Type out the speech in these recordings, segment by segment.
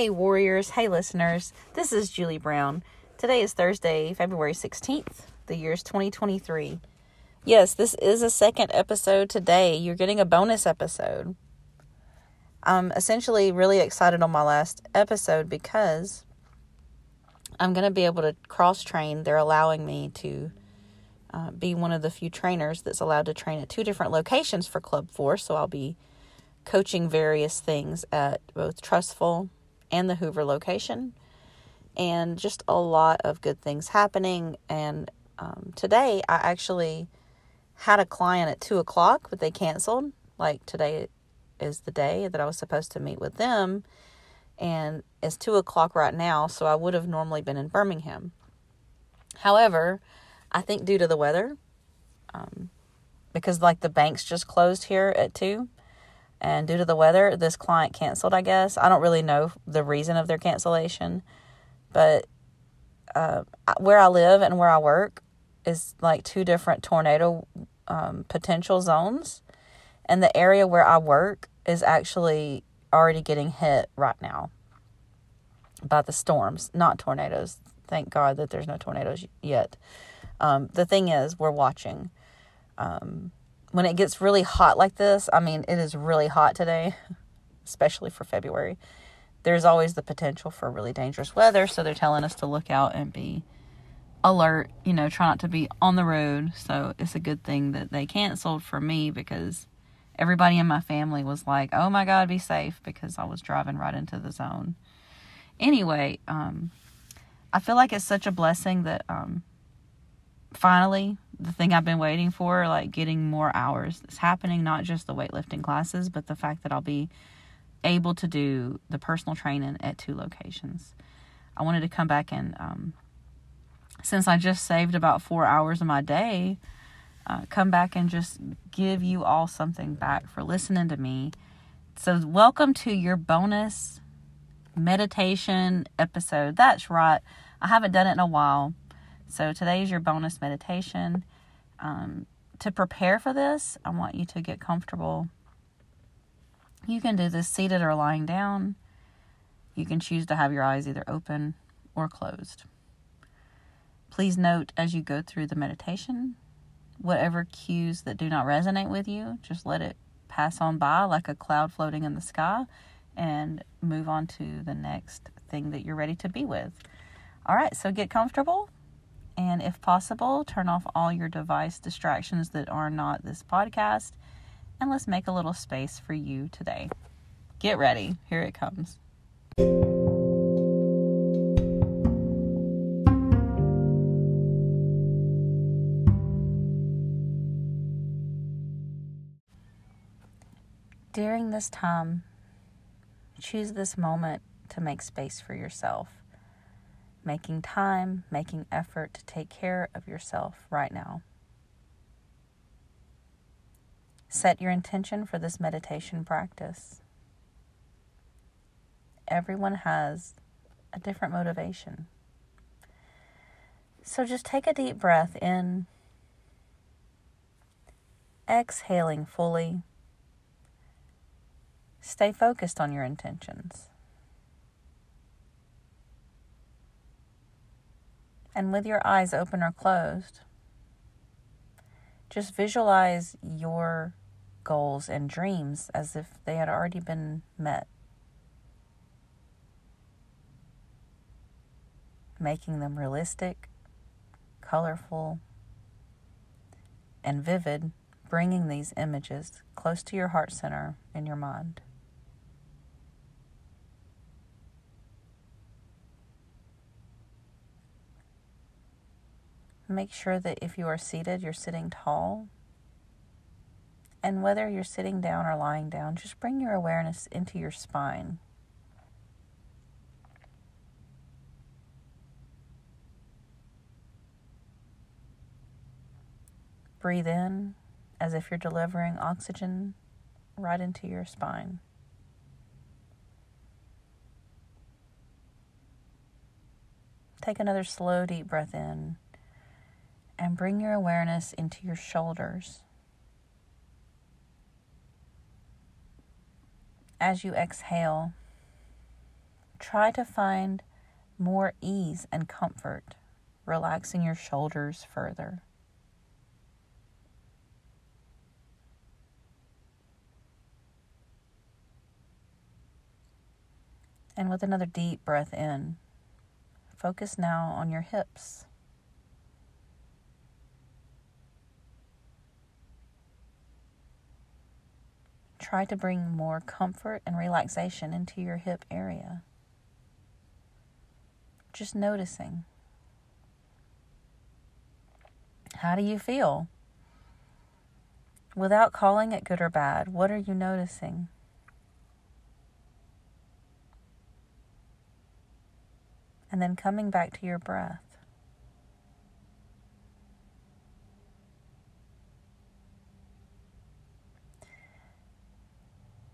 Hey, warriors. Hey, listeners. This is Julie Brown. Today is Thursday, February 16th. The year is 2023. Yes, this is a second episode today. You're getting a bonus episode. I'm essentially really excited on my last episode because I'm going to be able to cross train. They're allowing me to uh, be one of the few trainers that's allowed to train at two different locations for Club 4. So I'll be coaching various things at both Trussville and the Hoover location, and just a lot of good things happening. And um, today, I actually had a client at two o'clock, but they canceled. Like today is the day that I was supposed to meet with them, and it's two o'clock right now, so I would have normally been in Birmingham. However, I think due to the weather, um, because like the banks just closed here at two, and due to the weather, this client canceled, I guess. I don't really know the reason of their cancellation, but uh, where I live and where I work is like two different tornado um, potential zones. And the area where I work is actually already getting hit right now by the storms, not tornadoes. Thank God that there's no tornadoes yet. Um, the thing is, we're watching. Um, when it gets really hot like this, I mean, it is really hot today, especially for February. There's always the potential for really dangerous weather, so they're telling us to look out and be alert, you know, try not to be on the road. So it's a good thing that they canceled for me because everybody in my family was like, "Oh my god, be safe" because I was driving right into the zone. Anyway, um I feel like it's such a blessing that um finally the thing I've been waiting for, like getting more hours. It's happening, not just the weightlifting classes, but the fact that I'll be able to do the personal training at two locations. I wanted to come back and, um, since I just saved about four hours of my day, uh, come back and just give you all something back for listening to me. So, welcome to your bonus meditation episode. That's right. I haven't done it in a while. So today is your bonus meditation. Um, to prepare for this, I want you to get comfortable. You can do this seated or lying down. You can choose to have your eyes either open or closed. Please note as you go through the meditation, whatever cues that do not resonate with you, just let it pass on by like a cloud floating in the sky and move on to the next thing that you're ready to be with. All right, so get comfortable and if possible, turn off all your device distractions that are not this podcast. And let's make a little space for you today. Get ready. Here it comes. During this time, choose this moment to make space for yourself making time, making effort to take care of yourself right now. Set your intention for this meditation practice. Everyone has a different motivation. So just take a deep breath in, exhaling fully. Stay focused on your intentions. And with your eyes open or closed, just visualize your goals and dreams as if they had already been met. Making them realistic, colorful, and vivid, bringing these images close to your heart center in your mind. Make sure that if you are seated, you're sitting tall. And whether you're sitting down or lying down, just bring your awareness into your spine. Breathe in as if you're delivering oxygen right into your spine. Take another slow, deep breath in and bring your awareness into your shoulders. As you exhale, try to find more ease and comfort, relaxing your shoulders further. And with another deep breath in, focus now on your hips. Try to bring more comfort and relaxation into your hip area. Just noticing. How do you feel? Without calling it good or bad, what are you noticing? And then coming back to your breath.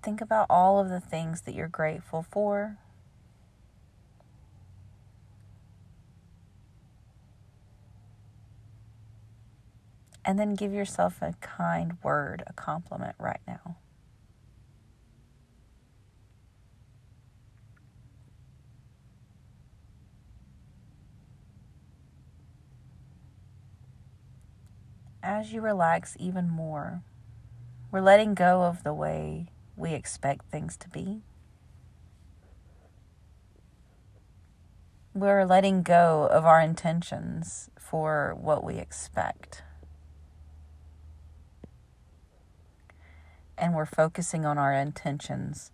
Think about all of the things that you're grateful for. And then give yourself a kind word, a compliment right now. As you relax even more, we're letting go of the way we expect things to be. We're letting go of our intentions for what we expect. And we're focusing on our intentions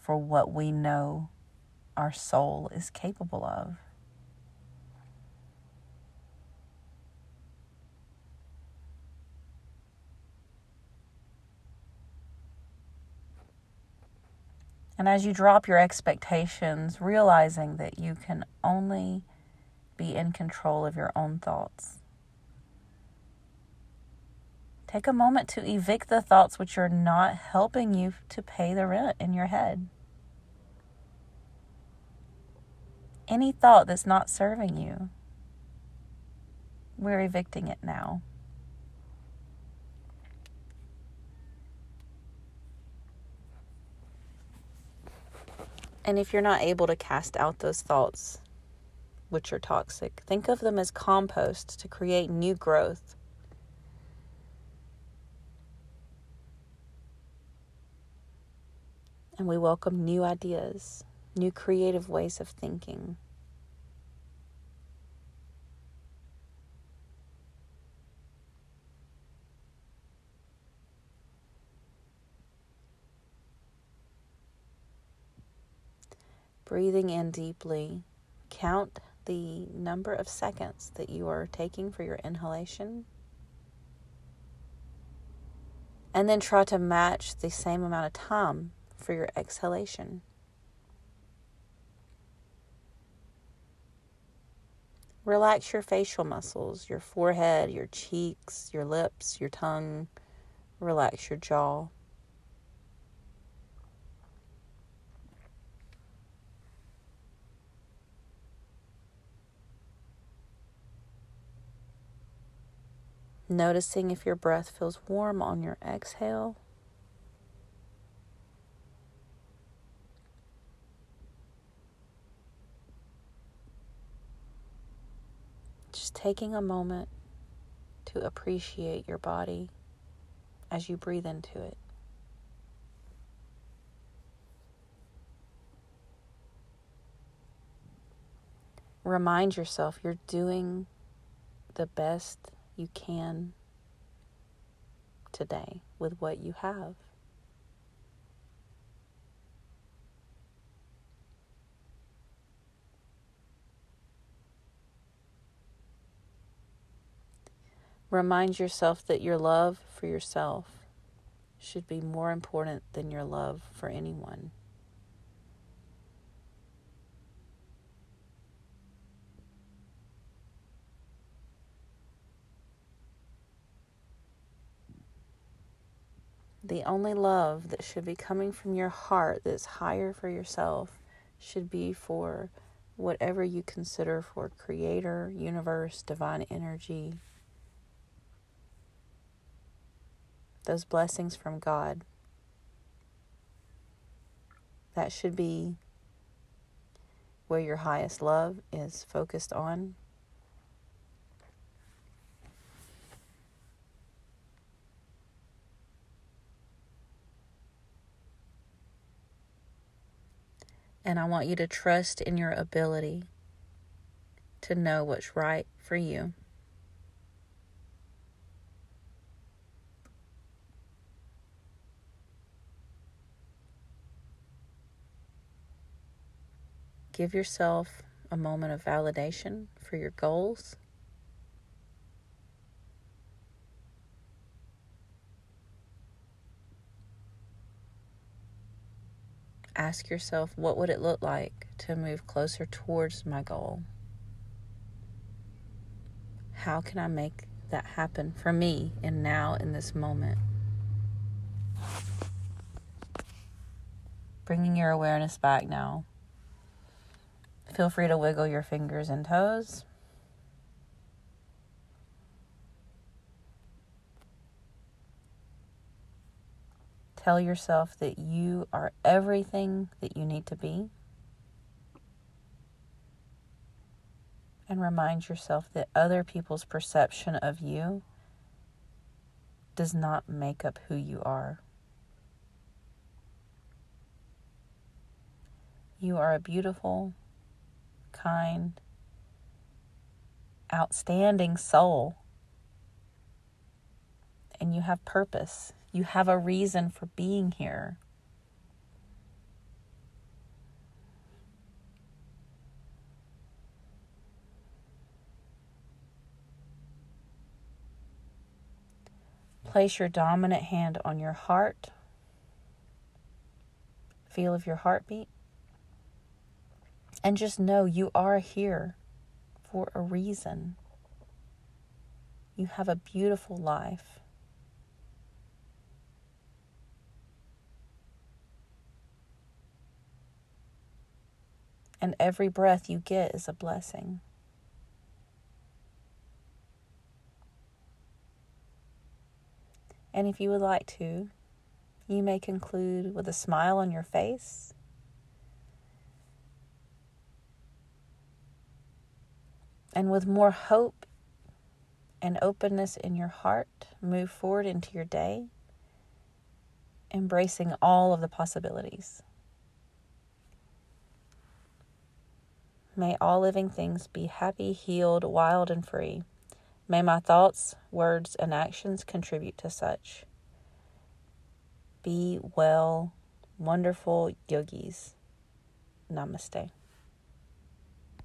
for what we know our soul is capable of. And as you drop your expectations, realizing that you can only be in control of your own thoughts. Take a moment to evict the thoughts which are not helping you to pay the rent in your head. Any thought that's not serving you, we're evicting it now. And if you're not able to cast out those thoughts, which are toxic, think of them as compost to create new growth. And we welcome new ideas, new creative ways of thinking. Breathing in deeply, count the number of seconds that you are taking for your inhalation. And then try to match the same amount of time for your exhalation. Relax your facial muscles, your forehead, your cheeks, your lips, your tongue. Relax your jaw. Noticing if your breath feels warm on your exhale. Just taking a moment to appreciate your body as you breathe into it. Remind yourself you're doing the best you can today with what you have. Remind yourself that your love for yourself should be more important than your love for anyone. The only love that should be coming from your heart that's higher for yourself should be for whatever you consider for creator, universe, divine energy. Those blessings from God. That should be where your highest love is focused on. And I want you to trust in your ability to know what's right for you. Give yourself a moment of validation for your goals. Ask yourself, what would it look like to move closer towards my goal? How can I make that happen for me and now in this moment? Bringing your awareness back now Feel free to wiggle your fingers and toes. Tell yourself that you are everything that you need to be. And remind yourself that other people's perception of you does not make up who you are. You are a beautiful, kind, outstanding soul. And you have purpose. You have a reason for being here. Place your dominant hand on your heart. Feel of your heartbeat. And just know you are here for a reason. You have a beautiful life. And every breath you get is a blessing. And if you would like to, you may conclude with a smile on your face And with more hope and openness in your heart, move forward into your day, embracing all of the possibilities. May all living things be happy, healed, wild, and free. May my thoughts, words, and actions contribute to such. Be well, wonderful yogis. Namaste.